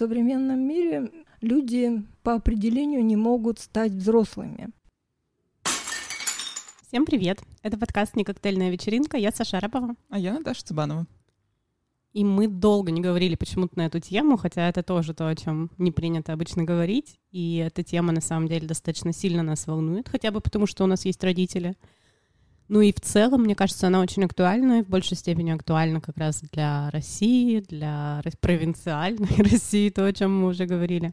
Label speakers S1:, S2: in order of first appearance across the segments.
S1: современном мире люди по определению не могут стать взрослыми.
S2: Всем привет! Это подкаст «Не коктейльная вечеринка». Я Саша Арапова.
S3: А я Наташа Цыбанова.
S2: И мы долго не говорили почему-то на эту тему, хотя это тоже то, о чем не принято обычно говорить. И эта тема на самом деле достаточно сильно нас волнует, хотя бы потому, что у нас есть родители. Ну и в целом, мне кажется, она очень актуальна, и в большей степени актуальна как раз для России, для провинциальной России, то, о чем мы уже говорили.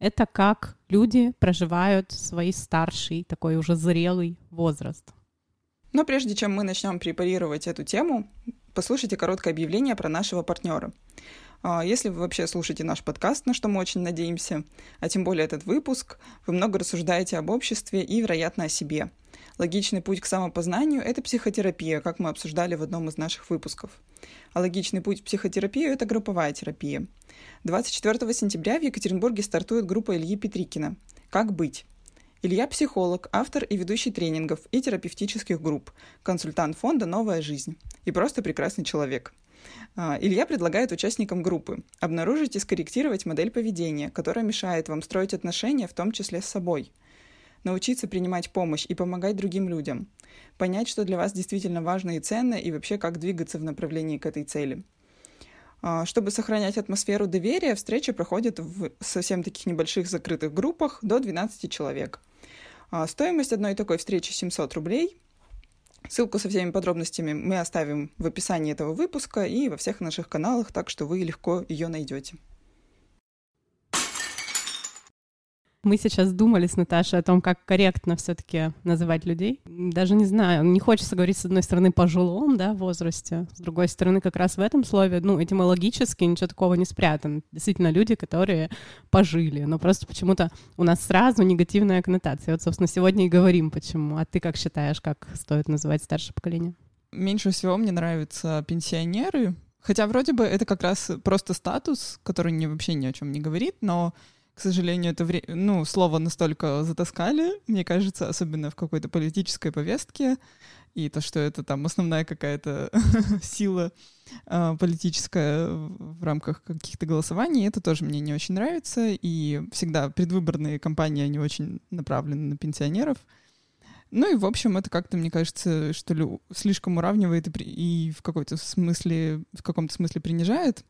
S2: Это как люди проживают свой старший, такой уже зрелый возраст.
S3: Но прежде чем мы начнем препарировать эту тему, послушайте короткое объявление про нашего партнера. А, если вы вообще слушаете наш подкаст, на что мы очень надеемся, а тем более этот выпуск, вы много рассуждаете об обществе и, вероятно, о себе. Логичный путь к самопознанию – это психотерапия, как мы обсуждали в одном из наших выпусков. А логичный путь к психотерапии – это групповая терапия. 24 сентября в Екатеринбурге стартует группа Ильи Петрикина «Как быть?». Илья – психолог, автор и ведущий тренингов и терапевтических групп, консультант фонда «Новая жизнь» и просто прекрасный человек. А, Илья предлагает участникам группы обнаружить и скорректировать модель поведения, которая мешает вам строить отношения, в том числе с собой. Научиться принимать помощь и помогать другим людям. Понять, что для вас действительно важно и ценно, и вообще как двигаться в направлении к этой цели. А, чтобы сохранять атмосферу доверия, встреча проходит в совсем таких небольших закрытых группах до 12 человек. А, стоимость одной такой встречи 700 рублей. Ссылку со всеми подробностями мы оставим в описании этого выпуска и во всех наших каналах, так что вы легко ее найдете.
S2: Мы сейчас думали с Наташей о том, как корректно все-таки называть людей. Даже не знаю, не хочется говорить, с одной стороны, пожилом, да, возрасте, с другой стороны, как раз в этом слове, ну, этимологически ничего такого не спрятано. Действительно, люди, которые пожили, но просто почему-то у нас сразу негативная коннотация. Вот, собственно, сегодня и говорим, почему. А ты как считаешь, как стоит называть старшее поколение?
S3: Меньше всего мне нравятся пенсионеры, Хотя вроде бы это как раз просто статус, который не, вообще ни о чем не говорит, но к сожалению, это вре... ну, слово настолько затаскали, мне кажется, особенно в какой-то политической повестке, и то, что это там основная какая-то сила э, политическая в рамках каких-то голосований, это тоже мне не очень нравится, и всегда предвыборные кампании, они очень направлены на пенсионеров. Ну и, в общем, это как-то, мне кажется, что ли, слишком уравнивает и, при... и в какой-то смысле, в каком-то смысле принижает.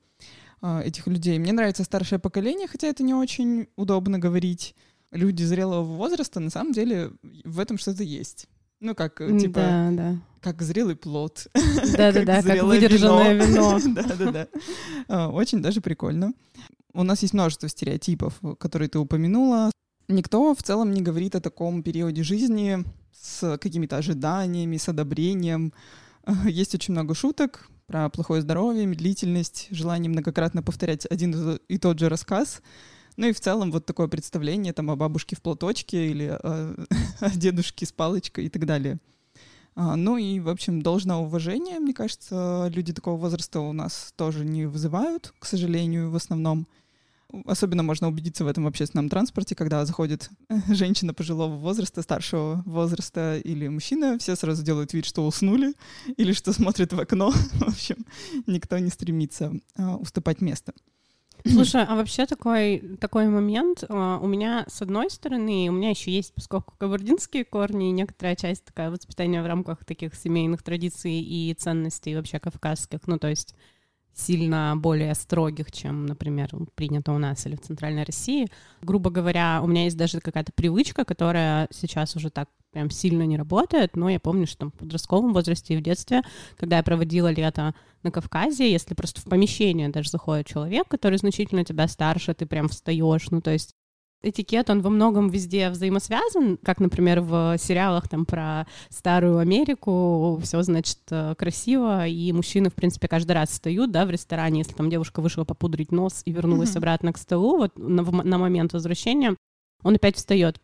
S3: А, этих людей. Мне нравится старшее поколение, хотя это не очень удобно говорить. Люди зрелого возраста, на самом деле, в этом что-то есть. Ну, как, типа,
S2: да, да.
S3: как зрелый плод.
S2: Да-да-да, как выдержанное вино.
S3: Да-да-да. А, очень даже прикольно. У нас есть множество стереотипов, которые ты упомянула. Никто в целом не говорит о таком периоде жизни с какими-то ожиданиями, с одобрением. Есть очень много шуток, про плохое здоровье, медлительность, желание многократно повторять один и тот же рассказ. Ну и в целом вот такое представление там о бабушке в платочке или о, о дедушке с палочкой и так далее. А, ну и, в общем, должное уважение, мне кажется, люди такого возраста у нас тоже не вызывают, к сожалению, в основном. Особенно можно убедиться в этом в общественном транспорте, когда заходит женщина пожилого возраста, старшего возраста или мужчина, все сразу делают вид, что уснули или что смотрят в окно. В общем, никто не стремится а, уступать место.
S2: Слушай, а вообще такой, такой момент, а, у меня, с одной стороны, у меня еще есть, поскольку кабардинские корни, некоторая часть такая воспитания в рамках таких семейных традиций и ценностей вообще кавказских, ну, то есть сильно более строгих, чем, например, принято у нас или в Центральной России. Грубо говоря, у меня есть даже какая-то привычка, которая сейчас уже так прям сильно не работает, но я помню, что там в подростковом возрасте и в детстве, когда я проводила лето на Кавказе, если просто в помещение даже заходит человек, который значительно тебя старше, ты прям встаешь, ну то есть этикет, он во многом везде взаимосвязан, как, например, в сериалах там про старую Америку, все, значит, э, красиво, и мужчины, в принципе, каждый раз встают, да, в ресторане, если там девушка вышла попудрить нос и вернулась mm-hmm. обратно к столу, вот на, на момент возвращения, он опять встает.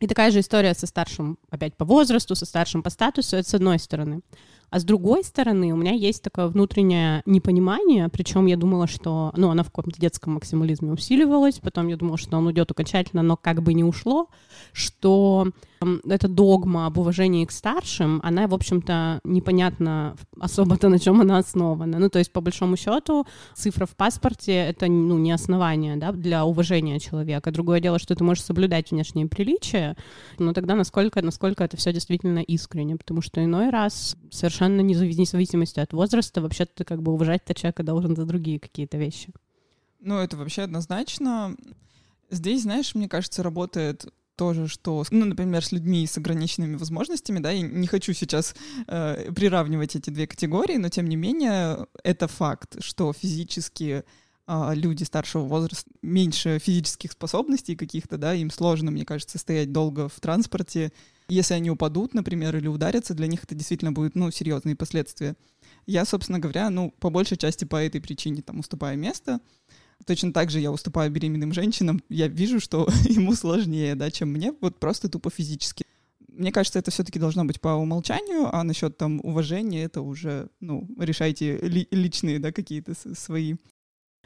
S2: И такая же история со старшим, опять по возрасту, со старшим по статусу, это с одной стороны. А с другой стороны, у меня есть такое внутреннее непонимание, причем я думала, что, ну, она в каком-то детском максимализме усиливалась, потом я думала, что он уйдет окончательно, но как бы не ушло, что эта догма об уважении к старшим, она, в общем-то, непонятно особо-то на чем она основана. Ну, то есть, по большому счету, цифра в паспорте — это, ну, не основание, да, для уважения человека. Другое дело, что ты можешь соблюдать внешние приличия, но тогда насколько, насколько это все действительно искренне, потому что иной раз совершенно вне зависимости от возраста вообще-то ты как бы уважать-то человека должен за другие какие-то вещи.
S3: Ну, это вообще однозначно. Здесь, знаешь, мне кажется, работает тоже, что, ну, например, с людьми с ограниченными возможностями, да, я не хочу сейчас э, приравнивать эти две категории, но тем не менее это факт, что физически э, люди старшего возраста меньше физических способностей каких-то, да, им сложно, мне кажется, стоять долго в транспорте. Если они упадут, например, или ударятся, для них это действительно будет, ну, серьезные последствия. Я, собственно говоря, ну, по большей части по этой причине там уступаю место. Точно так же я уступаю беременным женщинам. Я вижу, что ему сложнее, да, чем мне, вот просто тупо физически. Мне кажется, это все-таки должно быть по умолчанию, а насчет там уважения это уже, ну, решайте ли, личные, да, какие-то свои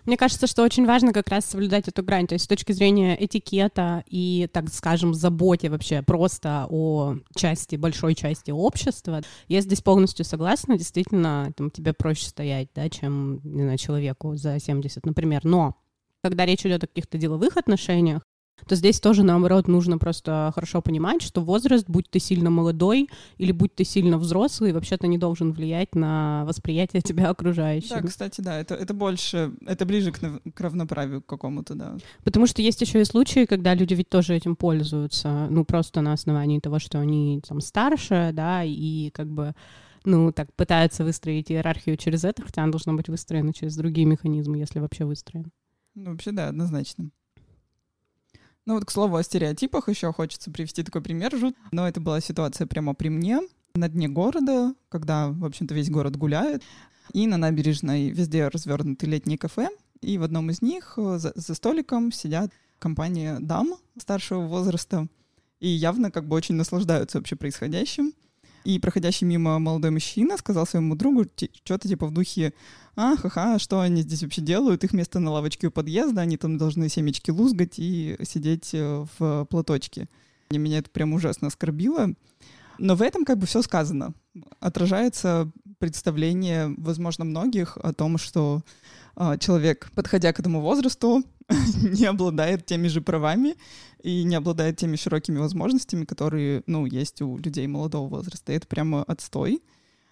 S2: мне кажется, что очень важно как раз соблюдать эту грань, то есть с точки зрения этикета и, так скажем, заботе вообще просто о части, большой части общества. Я здесь полностью согласна, действительно, там, тебе проще стоять, да, чем, не знаю, человеку за 70, например. Но когда речь идет о каких-то деловых отношениях, то здесь тоже, наоборот, нужно просто хорошо понимать, что возраст, будь ты сильно молодой или будь ты сильно взрослый, вообще-то не должен влиять на восприятие тебя окружающих.
S3: Да, кстати, да, это, это больше, это ближе к, к равноправию к какому-то, да.
S2: Потому что есть еще и случаи, когда люди ведь тоже этим пользуются, ну, просто на основании того, что они там старше, да, и как бы ну, так пытаются выстроить иерархию через это, хотя она должна быть выстроена через другие механизмы, если вообще выстроена.
S3: Ну, вообще, да, однозначно. Ну вот, к слову, о стереотипах еще хочется привести такой пример. Жут. Но это была ситуация прямо при мне, на дне города, когда, в общем-то, весь город гуляет. И на набережной везде развернуты летние кафе. И в одном из них э, за, за столиком сидят компания дам старшего возраста. И явно как бы очень наслаждаются вообще происходящим. И проходящий мимо молодой мужчина сказал своему другу что-то типа в духе «А, ха-ха, что они здесь вообще делают? Их место на лавочке у подъезда, они там должны семечки лузгать и сидеть э, в платочке». И меня это прям ужасно оскорбило. Но в этом как бы все сказано. Отражается представление, возможно, многих о том, что э, человек, подходя к этому возрасту, не обладает теми же правами и не обладает теми широкими возможностями, которые, ну, есть у людей молодого возраста. И это прямо отстой.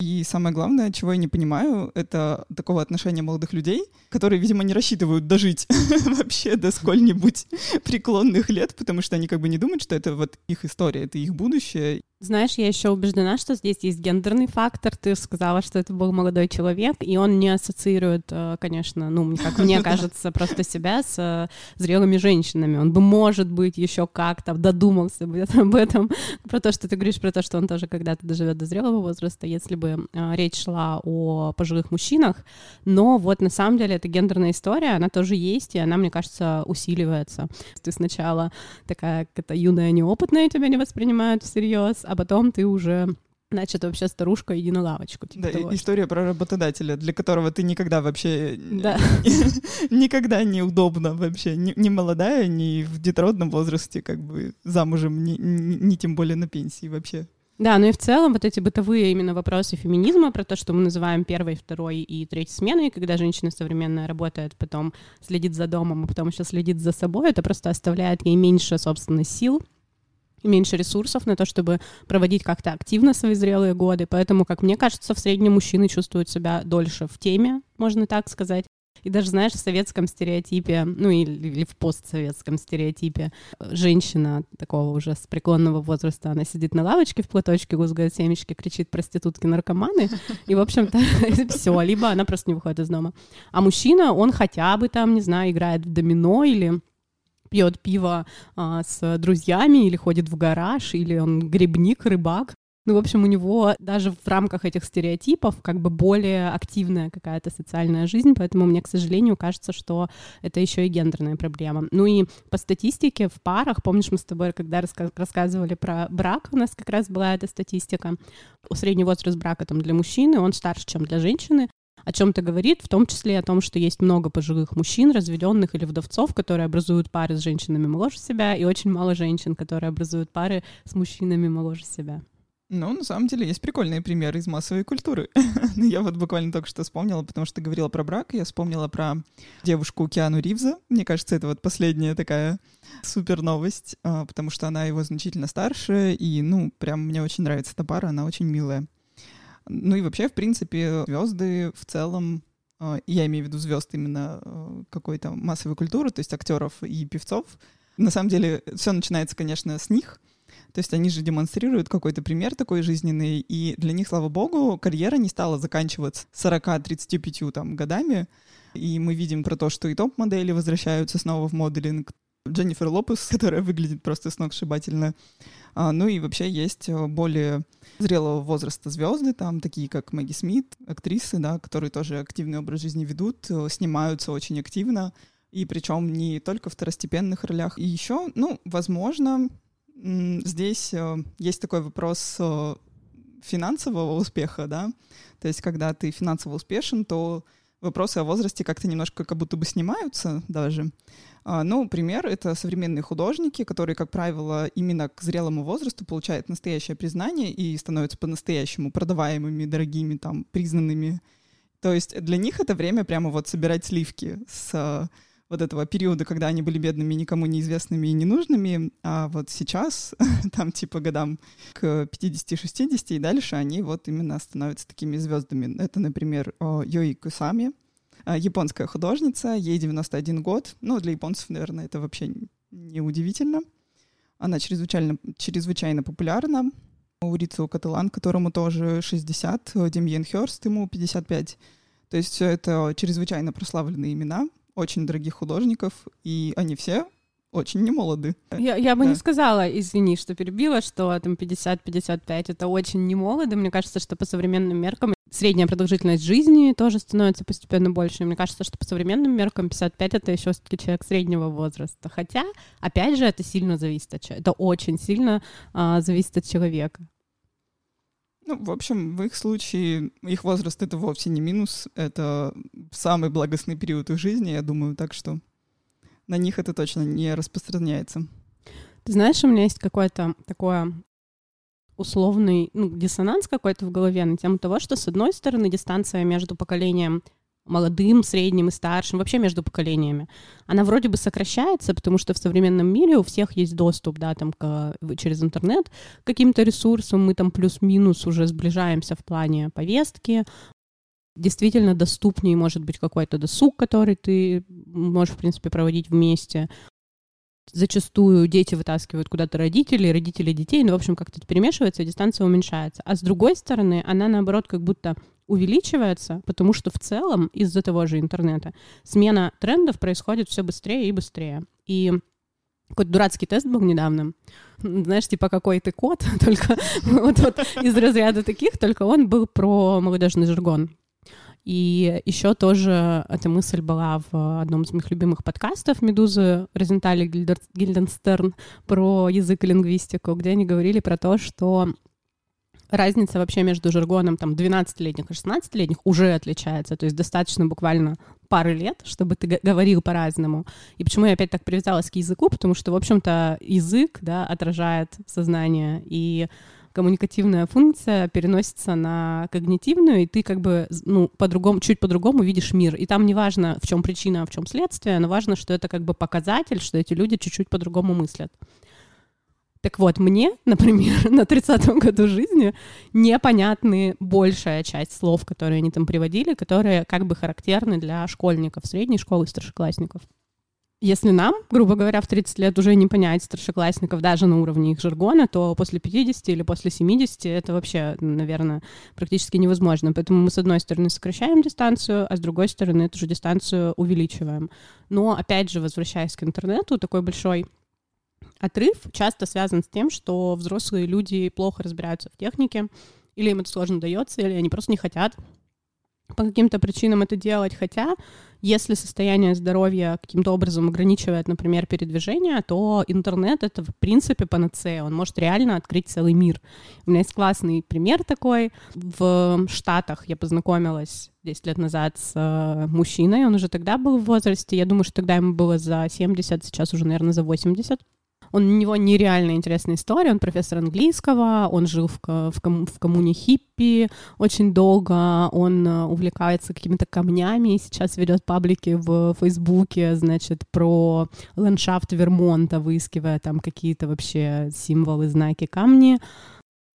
S3: И самое главное, чего я не понимаю, это такого отношения молодых людей, которые, видимо, не рассчитывают дожить вообще до сколь-нибудь преклонных лет, потому что они как бы не думают, что это вот их история, это их будущее.
S2: Знаешь, я еще убеждена, что здесь есть гендерный фактор. Ты сказала, что это был молодой человек, и он не ассоциирует, э, конечно, ну, как мне кажется, просто себя с э, зрелыми женщинами. Он бы, может быть, еще как-то додумался бы об этом, про то, что ты говоришь, про то, что он тоже когда-то доживет до зрелого возраста, если бы э, речь шла о пожилых мужчинах. Но вот на самом деле эта гендерная история, она тоже есть, и она, мне кажется, усиливается. Ты сначала такая какая-то юная, неопытная, тебя не воспринимают всерьез, а потом ты уже значит, вообще старушка, иди на лавочку.
S3: Типа да, того. история про работодателя, для которого ты никогда вообще... Да. никогда неудобно вообще. Ни, ни молодая, ни в детородном возрасте, как бы замужем, ни тем более на пенсии вообще.
S2: Да, ну и в целом вот эти бытовые именно вопросы феминизма, про то, что мы называем первой, второй и третьей сменой, когда женщина современная работает, потом следит за домом, а потом еще следит за собой, это просто оставляет ей меньше, собственно, сил меньше ресурсов на то, чтобы проводить как-то активно свои зрелые годы. Поэтому, как мне кажется, в среднем мужчины чувствуют себя дольше в теме, можно так сказать. И даже, знаешь, в советском стереотипе, ну или, или в постсоветском стереотипе, женщина такого уже с преклонного возраста, она сидит на лавочке в платочке, гузгает семечки, кричит проститутки-наркоманы, и, в общем-то, все, либо она просто не выходит из дома. А мужчина, он хотя бы там, не знаю, играет в домино или пьет пиво а, с друзьями или ходит в гараж, или он грибник, рыбак. Ну, в общем, у него даже в рамках этих стереотипов как бы более активная какая-то социальная жизнь, поэтому мне, к сожалению, кажется, что это еще и гендерная проблема. Ну и по статистике в парах, помнишь, мы с тобой, когда рассказывали про брак, у нас как раз была эта статистика, средний возраст брака там для мужчины, он старше, чем для женщины, о чем-то говорит, в том числе о том, что есть много пожилых мужчин, разведенных или вдовцов, которые образуют пары с женщинами моложе себя, и очень мало женщин, которые образуют пары с мужчинами моложе себя.
S3: Ну, на самом деле, есть прикольные примеры из массовой культуры. Ну, я вот буквально только что вспомнила, потому что ты говорила про брак, я вспомнила про девушку Киану Ривза. Мне кажется, это вот последняя такая супер новость, а, потому что она его значительно старше, и, ну, прям мне очень нравится эта пара, она очень милая. Ну и вообще, в принципе, звезды в целом, а, я имею в виду звезд именно а, какой-то массовой культуры, то есть актеров и певцов, на самом деле все начинается, конечно, с них — то есть они же демонстрируют какой-то пример такой жизненный, и для них, слава богу, карьера не стала заканчиваться 40-35 там, годами. И мы видим про то, что и топ-модели возвращаются снова в моделинг. Дженнифер Лопес, которая выглядит просто сногсшибательно. А, ну и вообще есть э, более зрелого возраста звезды, там такие как Мэгги Смит, актрисы, да, которые тоже активный образ жизни ведут, э, снимаются очень активно, и причем не только в второстепенных ролях. И еще, ну, возможно, здесь э, есть такой вопрос э, финансового успеха, да, то есть когда ты финансово успешен, то вопросы о возрасте как-то немножко как будто бы снимаются даже. А, ну, пример — это современные художники, которые, как правило, именно к зрелому возрасту получают настоящее признание и становятся по-настоящему продаваемыми, дорогими, там, признанными. То есть для них это время прямо вот собирать сливки с вот этого периода, когда они были бедными, никому неизвестными и ненужными, а вот сейчас, там типа годам к 50-60 и дальше, они вот именно становятся такими звездами. Это, например, Йои Кусами, а, японская художница, ей 91 год. Ну, для японцев, наверное, это вообще не удивительно. Она чрезвычайно, чрезвычайно популярна. Урицу Каталан, которому тоже 60, Демьен Хёрст, ему 55. То есть все это чрезвычайно прославленные имена — очень дорогих художников, и они все очень немолоды.
S2: Я, я бы да. не сказала, извини, что перебила, что там 50-55 это очень немолодо. Мне кажется, что по современным меркам средняя продолжительность жизни тоже становится постепенно больше. мне кажется, что по современным меркам 55 это еще все-таки человек среднего возраста. Хотя, опять же, это сильно зависит от человека. Это очень сильно а, зависит от человека.
S3: Ну, в общем, в их случае их возраст это вовсе не минус, это самый благостный период их жизни, я думаю, так что на них это точно не распространяется.
S2: Ты знаешь, у меня есть какой-то такой условный ну, диссонанс какой-то в голове на тему того, что, с одной стороны, дистанция между поколением молодым, средним и старшим, вообще между поколениями, она вроде бы сокращается, потому что в современном мире у всех есть доступ, да, там, к, через интернет к каким-то ресурсам, мы там плюс-минус уже сближаемся в плане повестки, действительно доступнее может быть какой-то досуг, который ты можешь, в принципе, проводить вместе. Зачастую дети вытаскивают куда-то родителей, родители детей, ну, в общем, как-то перемешивается, дистанция уменьшается. А с другой стороны, она, наоборот, как будто увеличивается, потому что в целом из-за того же интернета смена трендов происходит все быстрее и быстрее. И какой-то дурацкий тест был недавно. Знаешь, типа какой ты код, только вот, вот из разряда таких, только он был про молодежный жаргон. И еще тоже эта мысль была в одном из моих любимых подкастов «Медузы» Розентали Гильденстерн про язык и лингвистику, где они говорили про то, что разница вообще между жаргоном там 12-летних и 16-летних уже отличается, то есть достаточно буквально пары лет, чтобы ты говорил по-разному. И почему я опять так привязалась к языку, потому что, в общем-то, язык, да, отражает сознание, и коммуникативная функция переносится на когнитивную, и ты как бы, ну, по-другому, чуть по-другому видишь мир. И там не важно, в чем причина, а в чем следствие, но важно, что это как бы показатель, что эти люди чуть-чуть по-другому мыслят. Так вот, мне, например, на 30-м году жизни непонятны большая часть слов, которые они там приводили, которые как бы характерны для школьников средней школы старшеклассников. Если нам, грубо говоря, в 30 лет уже не понять старшеклассников даже на уровне их жаргона, то после 50 или после 70 это вообще, наверное, практически невозможно. Поэтому мы, с одной стороны, сокращаем дистанцию, а с другой стороны, эту же дистанцию увеличиваем. Но, опять же, возвращаясь к интернету, такой большой Отрыв часто связан с тем, что взрослые люди плохо разбираются в технике, или им это сложно дается, или они просто не хотят. по каким-то причинам это делать, хотя если состояние здоровья каким-то образом ограничивает, например, передвижение, то интернет — это, в принципе, панацея. Он может реально открыть целый мир. У меня есть классный пример такой. В Штатах я познакомилась 10 лет назад с э, мужчиной. Он уже тогда был в возрасте. Я думаю, что тогда ему было за 70, сейчас уже, наверное, за 80. Он, у него нереально интересная история. Он профессор английского, он жил в, в, в коммуне хиппи очень долго, он э, увлекается какими-то камнями, сейчас ведет паблики в Фейсбуке, значит, про ландшафт Вермонта, выискивая там какие-то вообще символы, знаки, камни.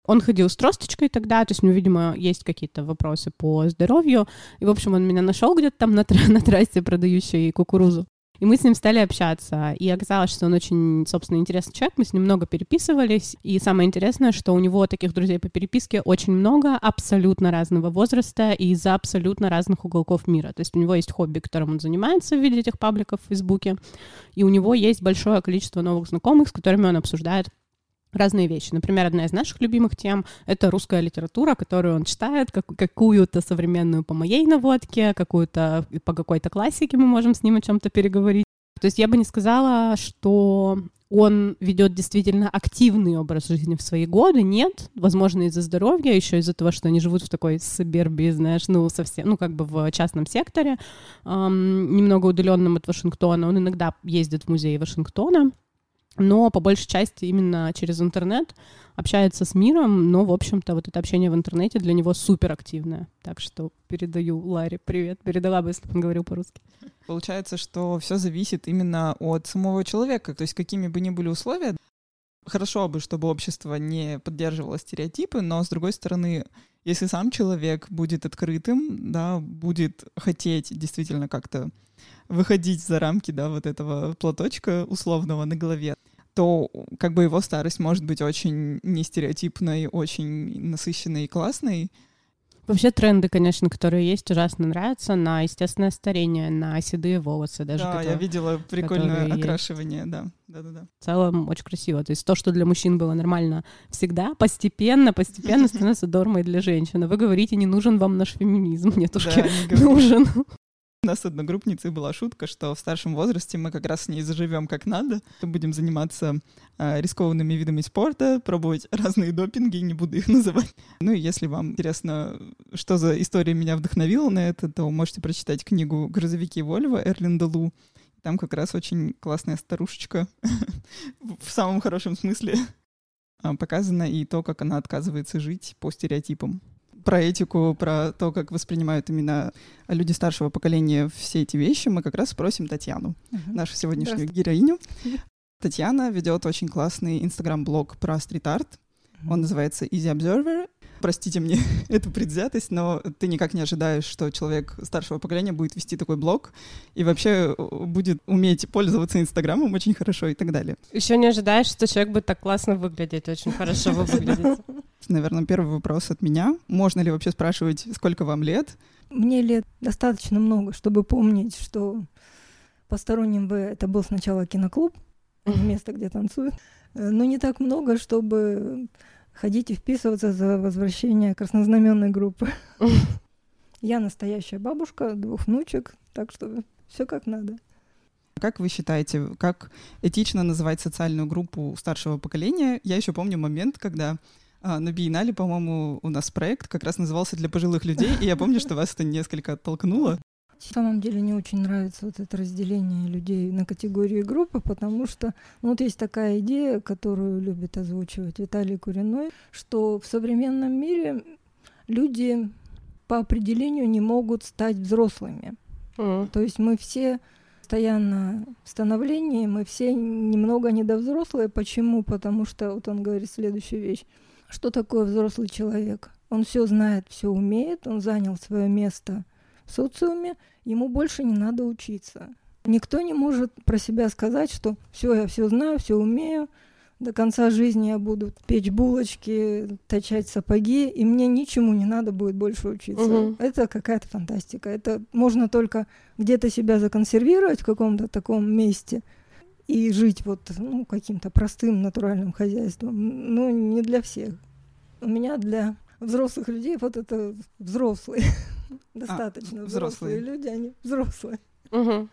S2: Он ходил с тросточкой тогда, то есть у него, видимо, есть какие-то вопросы по здоровью. И, в общем, он меня нашел где-то там на, на трассе, продающей кукурузу. И мы с ним стали общаться. И оказалось, что он очень, собственно, интересный человек. Мы с ним много переписывались. И самое интересное, что у него таких друзей по переписке очень много, абсолютно разного возраста и из абсолютно разных уголков мира. То есть у него есть хобби, которым он занимается в виде этих пабликов в Фейсбуке. И у него есть большое количество новых знакомых, с которыми он обсуждает разные вещи. Например, одна из наших любимых тем — это русская литература, которую он читает, как, какую-то современную по моей наводке, какую-то по какой-то классике мы можем с ним о чем-то переговорить. То есть я бы не сказала, что он ведет действительно активный образ жизни в свои годы. Нет, возможно, из-за здоровья, еще из-за того, что они живут в такой саберби, знаешь, ну, совсем, ну, как бы в частном секторе, эм, немного удаленном от Вашингтона. Он иногда ездит в музей Вашингтона, но по большей части именно через интернет общается с миром, но, в общем-то, вот это общение в интернете для него супер активное. Так что передаю Ларе привет, передала бы, если бы он говорил по-русски.
S3: Получается, что все зависит именно от самого человека, то есть какими бы ни были условия, хорошо бы, чтобы общество не поддерживало стереотипы, но, с другой стороны, если сам человек будет открытым, да, будет хотеть действительно как-то выходить за рамки, да, вот этого платочка условного на голове, то как бы его старость может быть очень нестереотипной, очень насыщенной и классной,
S2: Вообще тренды, конечно, которые есть, ужасно нравятся на естественное старение, на седые волосы даже.
S3: Да,
S2: которые,
S3: я видела прикольное окрашивание, есть. да, да, да, да.
S2: В целом очень красиво. То есть то, что для мужчин было нормально всегда, постепенно, постепенно становится нормой для женщин. Вы говорите, не нужен вам наш феминизм, нет уж нужен.
S3: У нас одногруппницей была шутка, что в старшем возрасте мы как раз с ней заживем как надо. Будем заниматься э, рискованными видами спорта, пробовать разные допинги, не буду их называть. Ну и если вам интересно, что за история меня вдохновила на это, то можете прочитать книгу «Грузовики Вольво» Эрлинда Лу. Там как раз очень классная старушечка в самом хорошем смысле а, показано и то, как она отказывается жить по стереотипам про этику, про то, как воспринимают именно люди старшего поколения все эти вещи, мы как раз спросим Татьяну, uh-huh. нашу сегодняшнюю героиню. Татьяна ведет очень классный инстаграм-блог про стрит-арт. Uh-huh. Он называется Easy Observer. Простите мне эту предвзятость, но ты никак не ожидаешь, что человек старшего поколения будет вести такой блог и вообще э, будет уметь пользоваться Инстаграмом очень хорошо и так далее.
S2: Еще не ожидаешь, что человек будет так классно выглядеть, очень хорошо вы выглядите.
S3: Наверное, первый вопрос от меня. Можно ли вообще спрашивать, сколько вам лет?
S1: Мне лет достаточно много, чтобы помнить, что посторонним бы это был сначала киноклуб, место, где танцуют, э, но не так много, чтобы ходить и вписываться за возвращение краснознаменной группы. Я настоящая бабушка, двух внучек, так что все как надо.
S3: Как вы считаете, как этично называть социальную группу старшего поколения? Я еще помню момент, когда а, на Биеннале, по-моему, у нас проект как раз назывался «Для пожилых людей», и я помню, что вас это несколько оттолкнуло.
S1: На самом деле не очень нравится вот это разделение людей на категории группы, потому что ну, вот есть такая идея, которую любит озвучивать Виталий Куриной, что в современном мире люди по определению не могут стать взрослыми. Mm. То есть мы все постоянно в становлении, мы все немного недовзрослые. Почему? Потому что, вот он говорит следующую вещь. Что такое взрослый человек? Он все знает, все умеет, он занял свое место в социуме, ему больше не надо учиться. Никто не может про себя сказать, что все, я все знаю, все умею, до конца жизни я буду печь булочки, точать сапоги, и мне ничему не надо будет больше учиться. Угу. Это какая-то фантастика. Это можно только где-то себя законсервировать в каком-то таком месте и жить вот ну, каким-то простым натуральным хозяйством. Но не для всех. У меня для взрослых людей вот это взрослые. достаточно а, взрослые. взрослые люди, они взрослые.
S2: Угу.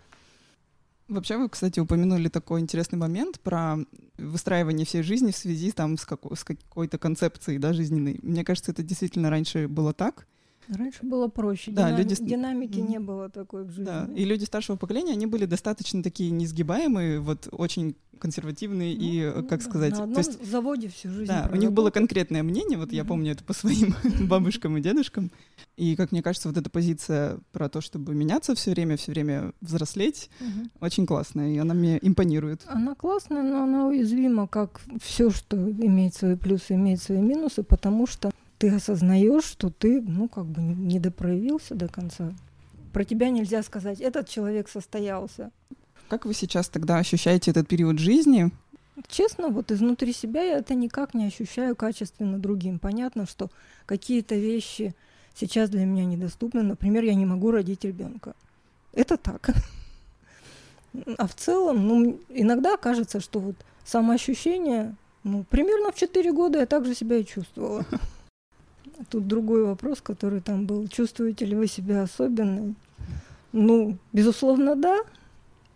S3: Вообще вы, кстати, упомянули такой интересный момент про выстраивание всей жизни в связи там, с, како- с какой-то концепцией да, жизненной. Мне кажется, это действительно раньше было так.
S1: Раньше было проще. Да, Динам... люди... Динамики mm. не было такой в жизни.
S3: Да, и люди старшего поколения, они были достаточно такие несгибаемые, вот очень консервативные ну, и, ну, как да. сказать... На
S1: одном То есть, заводе всю жизнь
S3: Да, у них было конкретное мнение, вот mm-hmm. я помню это по своим бабушкам и дедушкам. И, как мне кажется, вот эта позиция про то, чтобы меняться все время, все время взрослеть, mm-hmm. очень классная, и она мне импонирует.
S1: Она классная, но она уязвима, как все, что имеет свои плюсы, имеет свои минусы, потому что ты осознаешь, что ты, ну, как бы не допроявился до конца. Про тебя нельзя сказать, этот человек состоялся.
S3: Как вы сейчас тогда ощущаете этот период жизни?
S1: Честно, вот изнутри себя я это никак не ощущаю качественно другим. Понятно, что какие-то вещи сейчас для меня недоступны. Например, я не могу родить ребенка. Это так. А в целом, ну, иногда кажется, что вот самоощущение, ну, примерно в 4 года я также себя и чувствовала. Тут другой вопрос, который там был. Чувствуете ли вы себя особенной? Ну, безусловно, да.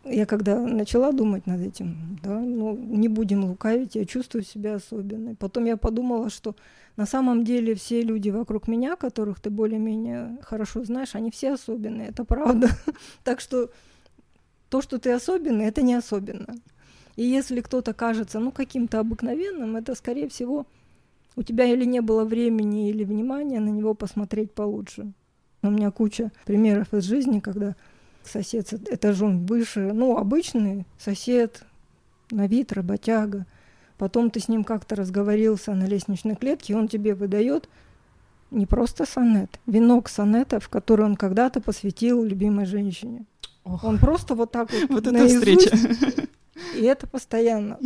S1: Я когда начала думать над этим, да, ну, не будем лукавить, я чувствую себя особенной. Потом я подумала, что на самом деле все люди вокруг меня, которых ты более-менее хорошо знаешь, они все особенные, это правда. Так что то, что ты особенный, это не особенно. И если кто-то кажется, ну, каким-то обыкновенным, это, скорее всего, у тебя или не было времени или внимания на него посмотреть получше. У меня куча примеров из жизни, когда сосед этажом выше, ну, обычный сосед, на вид работяга. Потом ты с ним как-то разговорился на лестничной клетке, и он тебе выдает не просто сонет, венок сонетов, который он когда-то посвятил любимой женщине. Ох. Он просто вот так вот
S3: Вот это встреча.
S1: И это постоянно.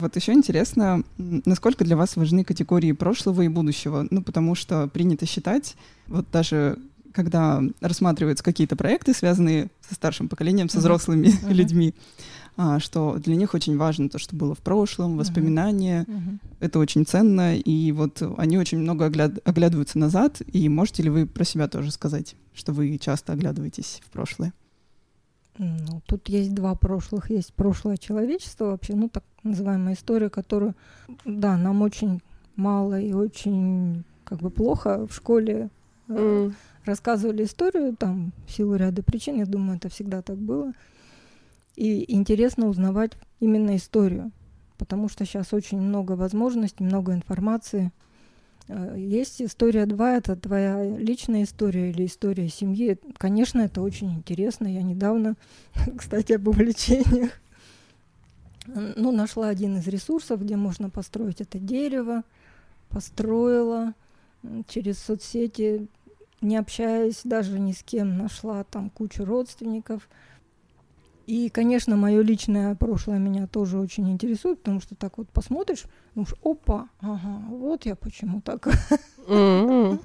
S3: Вот еще интересно, насколько для вас важны категории прошлого и будущего? Ну, потому что принято считать, вот даже когда рассматриваются какие-то проекты, связанные со старшим поколением, со взрослыми uh-huh. людьми, а, что для них очень важно то, что было в прошлом, воспоминания. Uh-huh. Это очень ценно, и вот они очень много огляд- оглядываются назад. И можете ли вы про себя тоже сказать, что вы часто оглядываетесь в прошлое?
S1: Ну, тут есть два прошлых. Есть прошлое человечества вообще, ну, так называемая история, которую, да, нам очень мало и очень как бы плохо в школе mm. рассказывали историю, там, в силу ряда причин, я думаю, это всегда так было. И интересно узнавать именно историю, потому что сейчас очень много возможностей, много информации. Э, есть история 2, это твоя личная история или история семьи. Конечно, это очень интересно. Я недавно, кстати, об увлечениях, ну, нашла один из ресурсов, где можно построить это дерево, построила через соцсети, не общаясь даже ни с кем, нашла там кучу родственников – и, конечно, мое личное прошлое меня тоже очень интересует, потому что так вот посмотришь, думаешь, опа, ага, вот я почему так.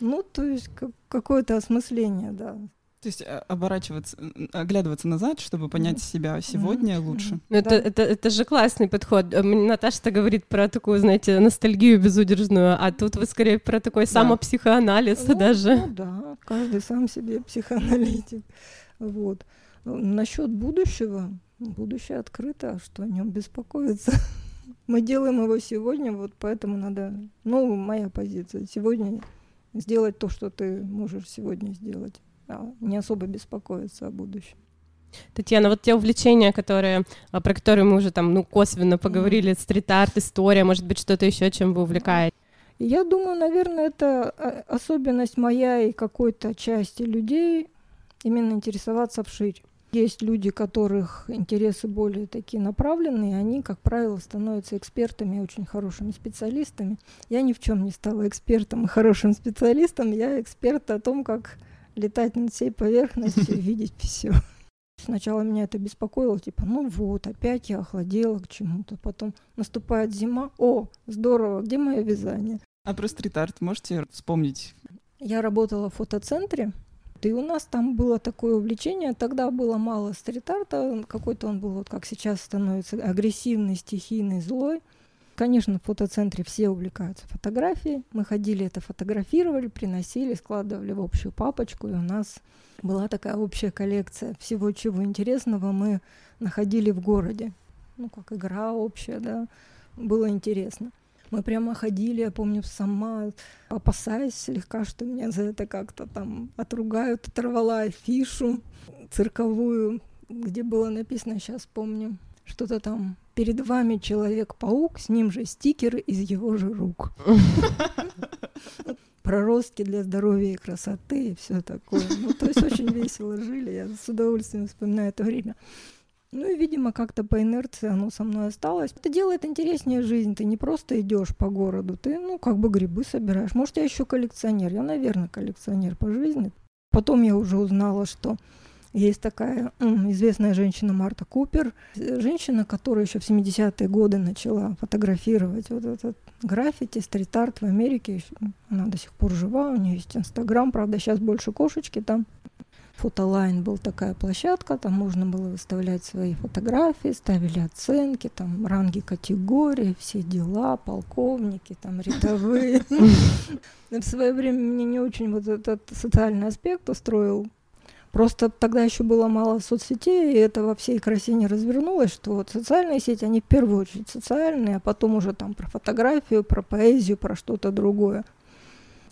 S1: Ну, то есть какое-то осмысление, да.
S3: То есть а, оборачиваться, оглядываться назад, чтобы понять себя сегодня лучше.
S2: Ну, это, это, это же классный подход. Э, Наташа-то говорит про такую, знаете, ностальгию безудержную, а тут вы скорее про такой да. самопсихоанализ ну, даже.
S1: Ну да, каждый сам себе психоаналитик. Вот. Насчет будущего, будущее открыто, а что о нем беспокоиться. Мы делаем его сегодня, вот поэтому надо, ну, моя позиция, сегодня сделать то, что ты можешь сегодня сделать, а не особо беспокоиться о будущем.
S2: Татьяна, вот те увлечения, которые, а, про которые мы уже там, ну, косвенно поговорили, стрит-арт, история, может быть, что-то еще, чем вы увлекаетесь?
S1: Я думаю, наверное, это а, особенность моя и какой-то части людей именно интересоваться вширь. Есть люди, которых интересы более такие направленные, они, как правило, становятся экспертами, очень хорошими специалистами. Я ни в чем не стала экспертом и хорошим специалистом, я эксперт о том, как летать над всей поверхностью и видеть все. Сначала меня это беспокоило, типа, ну вот, опять я охладела к чему-то. Потом наступает зима, о, здорово, где мое вязание?
S3: А про стрит-арт можете вспомнить?
S1: Я работала в фотоцентре, и у нас там было такое увлечение, тогда было мало стрит-арта, какой-то он был, вот как сейчас становится, агрессивный, стихийный, злой. Конечно, в фотоцентре все увлекаются фотографией. Мы ходили, это фотографировали, приносили, складывали в общую папочку, и у нас была такая общая коллекция всего, чего интересного мы находили в городе. Ну, как игра общая, да, было интересно. Мы прямо ходили, я помню, сама, опасаясь слегка, что меня за это как-то там отругают, оторвала афишу цирковую, где было написано, сейчас помню, что-то там перед вами Человек-паук, с ним же стикеры из его же рук. Проростки для здоровья и красоты и все такое. Ну, то есть очень весело жили, я с удовольствием вспоминаю это время. Ну и, видимо, как-то по инерции оно со мной осталось. Это делает интереснее жизнь. Ты не просто идешь по городу, ты, ну, как бы грибы собираешь. Может, я еще коллекционер. Я, наверное, коллекционер по жизни. Потом я уже узнала, что есть такая известная женщина Марта Купер, женщина, которая еще в 70-е годы начала фотографировать вот этот граффити, стрит-арт в Америке. Она до сих пор жива, у нее есть Инстаграм, правда, сейчас больше кошечки там. Фотолайн был такая площадка, там можно было выставлять свои фотографии, ставили оценки, там ранги категории, все дела, полковники, там рядовые. В свое время мне не очень вот этот социальный аспект устроил. Просто тогда еще было мало соцсетей, и это во всей красе не развернулось, что вот социальные сети, они в первую очередь социальные, а потом уже там про фотографию, про поэзию, про что-то другое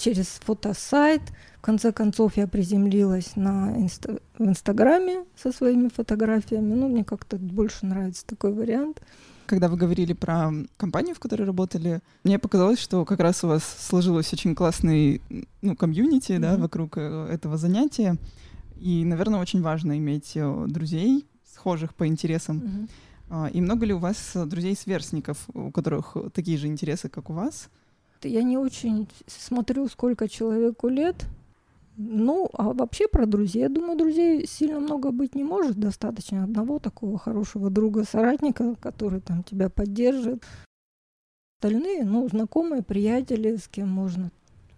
S1: через фотосайт. В конце концов, я приземлилась на инста в Инстаграме со своими фотографиями. Ну, мне как-то больше нравится такой вариант.
S3: Когда вы говорили про компанию, в которой работали, мне показалось, что как раз у вас сложилось очень классный ну, комьюнити mm-hmm. да, вокруг э, этого занятия. И, наверное, очень важно иметь э, друзей, схожих по интересам. Mm-hmm. И много ли у вас друзей-сверстников, у которых такие же интересы, как у вас?
S1: Я не очень смотрю, сколько человеку лет. Ну, а вообще про друзей. Я думаю, друзей сильно много быть не может. Достаточно одного такого хорошего друга, соратника, который там тебя поддержит. Остальные, ну, знакомые, приятели, с кем можно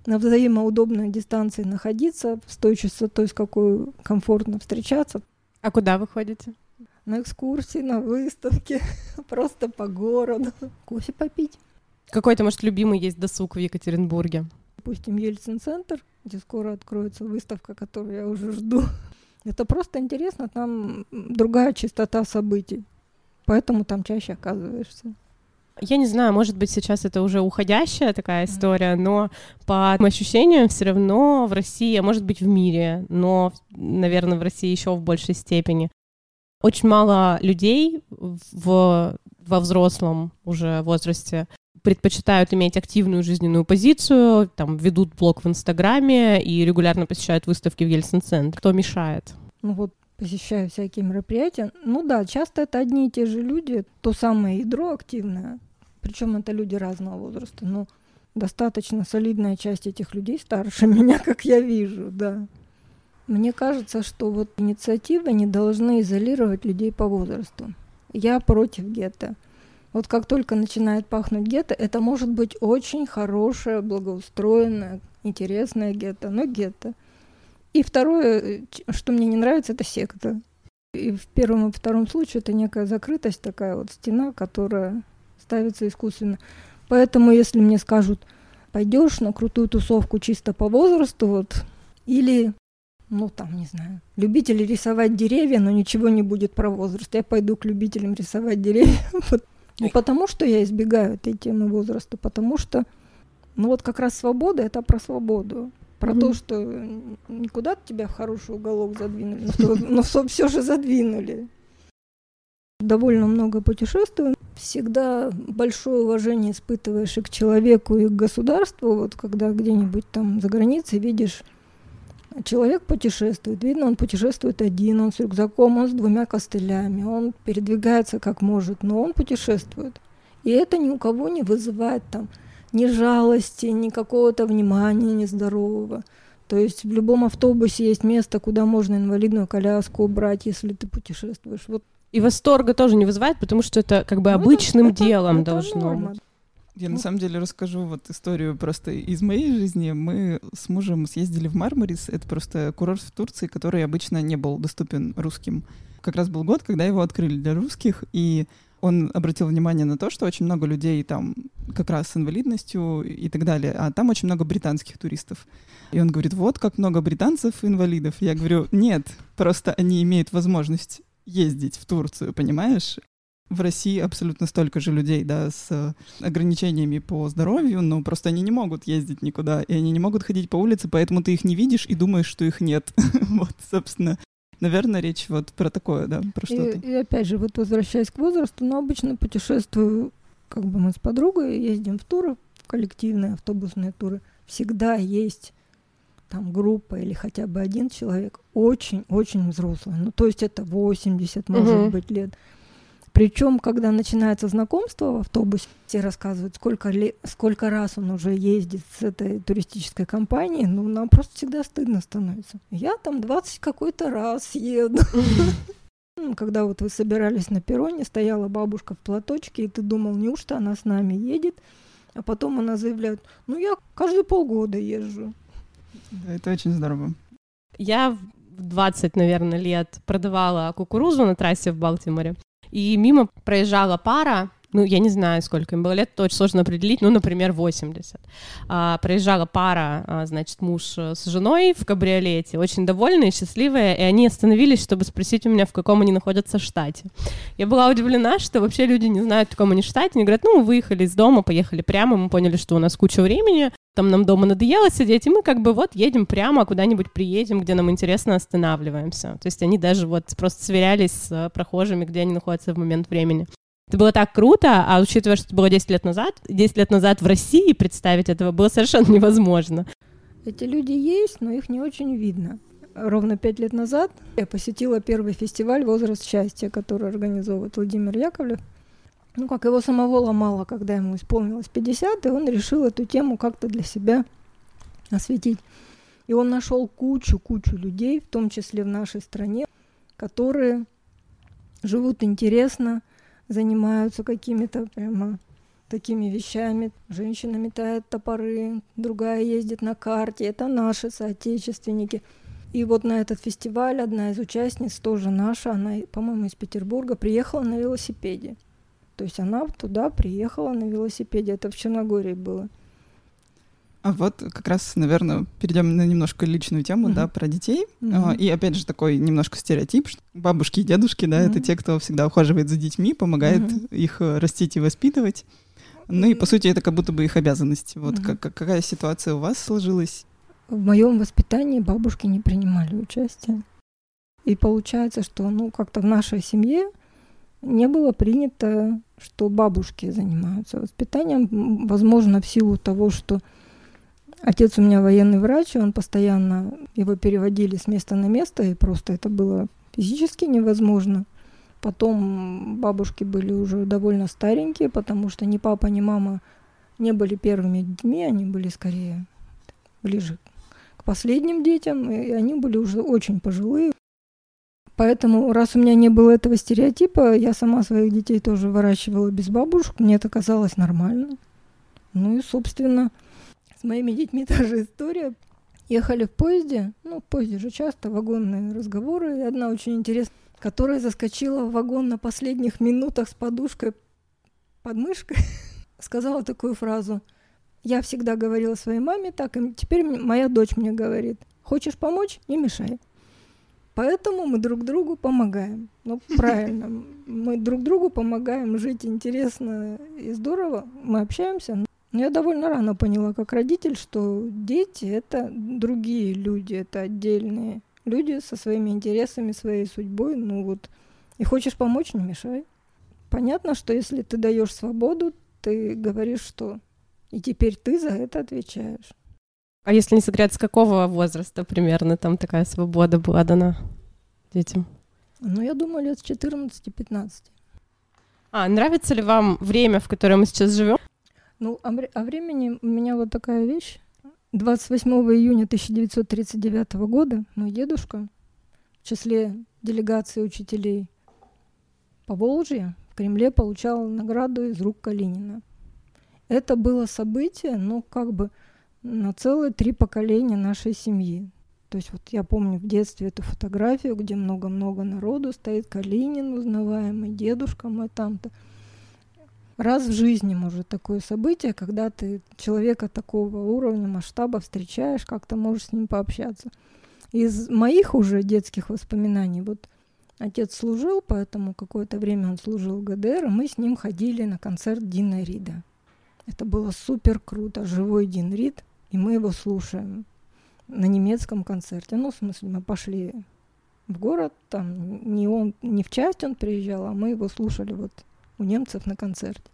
S1: на взаимоудобной дистанции находиться, с той частотой, с какой комфортно встречаться.
S2: А куда вы ходите?
S1: На экскурсии, на выставке, просто по городу, кофе попить.
S2: Какой-то, может, любимый есть досуг в Екатеринбурге?
S1: Допустим, Ельцин-центр, где скоро откроется выставка, которую я уже жду. Это просто интересно, там другая частота событий, поэтому там чаще оказываешься.
S2: Я не знаю, может быть, сейчас это уже уходящая такая история, но по ощущениям все равно в России, а может быть в мире, но, наверное, в России еще в большей степени. Очень мало людей в, во взрослом уже возрасте предпочитают иметь активную жизненную позицию, там, ведут блог в Инстаграме и регулярно посещают выставки в Ельцин-центре. Кто мешает?
S1: Ну вот посещаю всякие мероприятия. Ну да, часто это одни и те же люди, то самое ядро активное, причем это люди разного возраста, но достаточно солидная часть этих людей старше меня, как я вижу, да. Мне кажется, что вот инициативы не должны изолировать людей по возрасту. Я против гетто. Вот как только начинает пахнуть гетто, это может быть очень хорошее, благоустроенное, интересное гетто, но гетто. И второе, что мне не нравится, это секта. И в первом и втором случае это некая закрытость, такая вот стена, которая ставится искусственно. Поэтому, если мне скажут, пойдешь на крутую тусовку чисто по возрасту, вот, или, ну там, не знаю, любители рисовать деревья, но ничего не будет про возраст, я пойду к любителям рисовать деревья. Не потому, что я избегаю этой темы возраста, потому что, ну вот как раз свобода это про свободу. Про mm-hmm. то, что никуда тебя в хороший уголок задвинули, но, но все же задвинули. Довольно много путешествую. Всегда большое уважение испытываешь и к человеку, и к государству. Вот когда где-нибудь там за границей видишь Человек путешествует. Видно, он путешествует один, он с рюкзаком, он с двумя костылями, он передвигается как может, но он путешествует. И это ни у кого не вызывает там ни жалости, ни какого-то внимания нездорового. То есть в любом автобусе есть место, куда можно инвалидную коляску убрать, если ты путешествуешь. Вот.
S2: И восторга тоже не вызывает, потому что это как бы ну, обычным это, делом это, должно быть.
S3: Я на самом деле расскажу вот историю просто из моей жизни. Мы с мужем съездили в Мармарис. Это просто курорт в Турции, который обычно не был доступен русским. Как раз был год, когда его открыли для русских, и он обратил внимание на то, что очень много людей там как раз с инвалидностью и так далее, а там очень много британских туристов. И он говорит, вот как много британцев инвалидов. Я говорю, нет, просто они имеют возможность ездить в Турцию, понимаешь? В России абсолютно столько же людей, да, с ограничениями по здоровью, но просто они не могут ездить никуда, и они не могут ходить по улице, поэтому ты их не видишь и думаешь, что их нет. вот, собственно, наверное, речь вот про такое, да, про что-то.
S1: И, и опять же, вот возвращаясь к возрасту, но обычно путешествую, как бы мы с подругой ездим в туры, в коллективные автобусные туры, всегда есть там группа или хотя бы один человек очень-очень взрослый. Ну, то есть это 80, может угу. быть, лет. Причем, когда начинается знакомство в автобусе, все рассказывают, сколько, ли, сколько раз он уже ездит с этой туристической компанией, ну, нам просто всегда стыдно становится. Я там 20 какой-то раз еду. Когда вот вы собирались на перроне, стояла бабушка в платочке, и ты думал, неужто она с нами едет? А потом она заявляет, ну, я каждые полгода езжу.
S3: Да, это очень здорово.
S2: Я в 20, наверное, лет продавала кукурузу на трассе в Балтиморе и мимо проезжала пара, ну, я не знаю, сколько им было лет, это очень сложно определить, ну, например, 80. А, проезжала пара, а, значит, муж с женой в кабриолете, очень довольные, счастливые, и они остановились, чтобы спросить у меня, в каком они находятся штате. Я была удивлена, что вообще люди не знают, в каком они штате, они говорят, ну, мы выехали из дома, поехали прямо, мы поняли, что у нас куча времени, там нам дома надоело сидеть, и мы как бы вот едем прямо, куда-нибудь приедем, где нам интересно, останавливаемся. То есть они даже вот просто сверялись с прохожими, где они находятся в момент времени. Это было так круто, а учитывая, что это было 10 лет назад, 10 лет назад в России представить этого было совершенно невозможно.
S1: Эти люди есть, но их не очень видно. Ровно пять лет назад я посетила первый фестиваль «Возраст счастья», который организовывает Владимир Яковлев ну, как его самого ломало, когда ему исполнилось 50, и он решил эту тему как-то для себя осветить. И он нашел кучу-кучу людей, в том числе в нашей стране, которые живут интересно, занимаются какими-то прямо такими вещами. Женщина метает топоры, другая ездит на карте. Это наши соотечественники. И вот на этот фестиваль одна из участниц, тоже наша, она, по-моему, из Петербурга, приехала на велосипеде. То есть она туда приехала на велосипеде. Это в Черногории было.
S3: А вот как раз, наверное, перейдем на немножко личную тему, uh-huh. да, про детей. Uh-huh. И опять же такой немножко стереотип, что бабушки и дедушки, да, uh-huh. это те, кто всегда ухаживает за детьми, помогает uh-huh. их э, растить и воспитывать. Ну и по сути это как будто бы их обязанность. Вот uh-huh. как, какая ситуация у вас сложилась?
S1: В моем воспитании бабушки не принимали участие. И получается, что ну как-то в нашей семье не было принято, что бабушки занимаются воспитанием. Возможно, в силу того, что отец у меня военный врач, и он постоянно его переводили с места на место, и просто это было физически невозможно. Потом бабушки были уже довольно старенькие, потому что ни папа, ни мама не были первыми детьми, они были скорее ближе к последним детям, и они были уже очень пожилые. Поэтому, раз у меня не было этого стереотипа, я сама своих детей тоже выращивала без бабушек. Мне это казалось нормально. Ну и, собственно, с моими детьми та же история. Ехали в поезде, ну, в поезде же часто вагонные разговоры. И одна очень интересная, которая заскочила в вагон на последних минутах с подушкой под мышкой, сказала такую фразу. Я всегда говорила своей маме так, и теперь моя дочь мне говорит, хочешь помочь, не мешай. Поэтому мы друг другу помогаем. Ну, правильно. Мы друг другу помогаем жить интересно и здорово. Мы общаемся. Но я довольно рано поняла, как родитель, что дети — это другие люди, это отдельные люди со своими интересами, своей судьбой. Ну вот, и хочешь помочь, не мешай. Понятно, что если ты даешь свободу, ты говоришь, что и теперь ты за это отвечаешь.
S2: А если не секрет, с какого возраста примерно там такая свобода была дана детям?
S1: Ну, я думаю, лет с 14-15.
S2: А, нравится ли вам время, в котором мы сейчас живем?
S1: Ну, о, о времени у меня вот такая вещь. 28 июня 1939 года мой дедушка в числе делегации учителей по Волжье в Кремле получал награду из рук Калинина. Это было событие, ну, как бы на целые три поколения нашей семьи. То есть вот я помню в детстве эту фотографию, где много-много народу стоит, Калинин узнаваемый, дедушка мой там-то. Раз в жизни может такое событие, когда ты человека такого уровня, масштаба встречаешь, как-то можешь с ним пообщаться. Из моих уже детских воспоминаний, вот отец служил, поэтому какое-то время он служил в ГДР, и мы с ним ходили на концерт Дина Рида. Это было супер круто, живой Дин Рид, и мы его слушаем на немецком концерте. Ну, в смысле, мы пошли в город, там не он, не в часть он приезжал, а мы его слушали вот у немцев на концерте.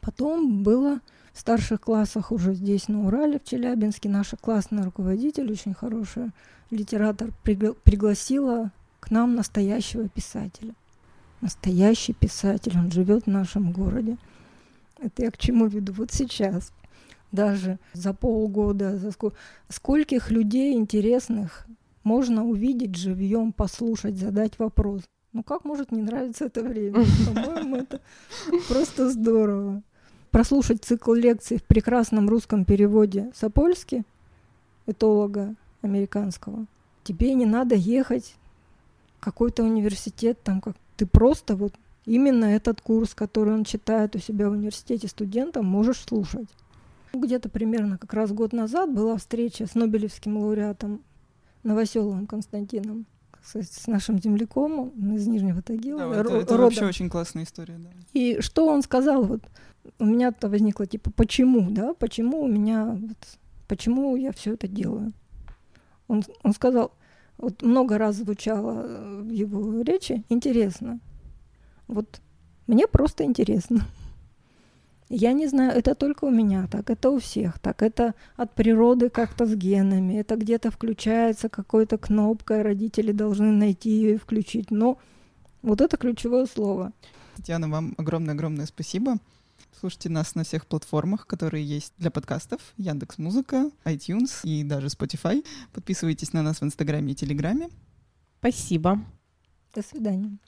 S1: Потом было в старших классах уже здесь, на Урале, в Челябинске, наша классная руководитель, очень хорошая литератор, пригла- пригласила к нам настоящего писателя. Настоящий писатель, он живет в нашем городе. Это я к чему веду? Вот сейчас, даже за полгода, за сколько, скольких людей интересных можно увидеть живьем, послушать, задать вопрос. Ну как может не нравиться это время? По-моему, это просто здорово. Прослушать цикл лекций в прекрасном русском переводе Сапольски, этолога американского. Тебе не надо ехать в какой-то университет, там как ты просто вот именно этот курс, который он читает у себя в университете студентам, можешь слушать. Где-то примерно как раз год назад была встреча с Нобелевским лауреатом Новоселовым Константином с нашим земляком из Нижнего Тагила.
S3: Да, это, это вообще очень классная история. Да.
S1: И что он сказал? Вот у меня-то возникло типа, почему, да, почему у меня, вот, почему я все это делаю? Он, он сказал, вот много раз звучало в его речи, интересно. Вот мне просто интересно. Я не знаю, это только у меня так, это у всех так, это от природы как-то с генами, это где-то включается какой-то кнопкой, родители должны найти ее и включить. Но вот это ключевое слово.
S3: Татьяна, вам огромное-огромное спасибо. Слушайте нас на всех платформах, которые есть для подкастов. Яндекс Музыка, iTunes и даже Spotify. Подписывайтесь на нас в Инстаграме и Телеграме.
S2: Спасибо.
S1: До свидания.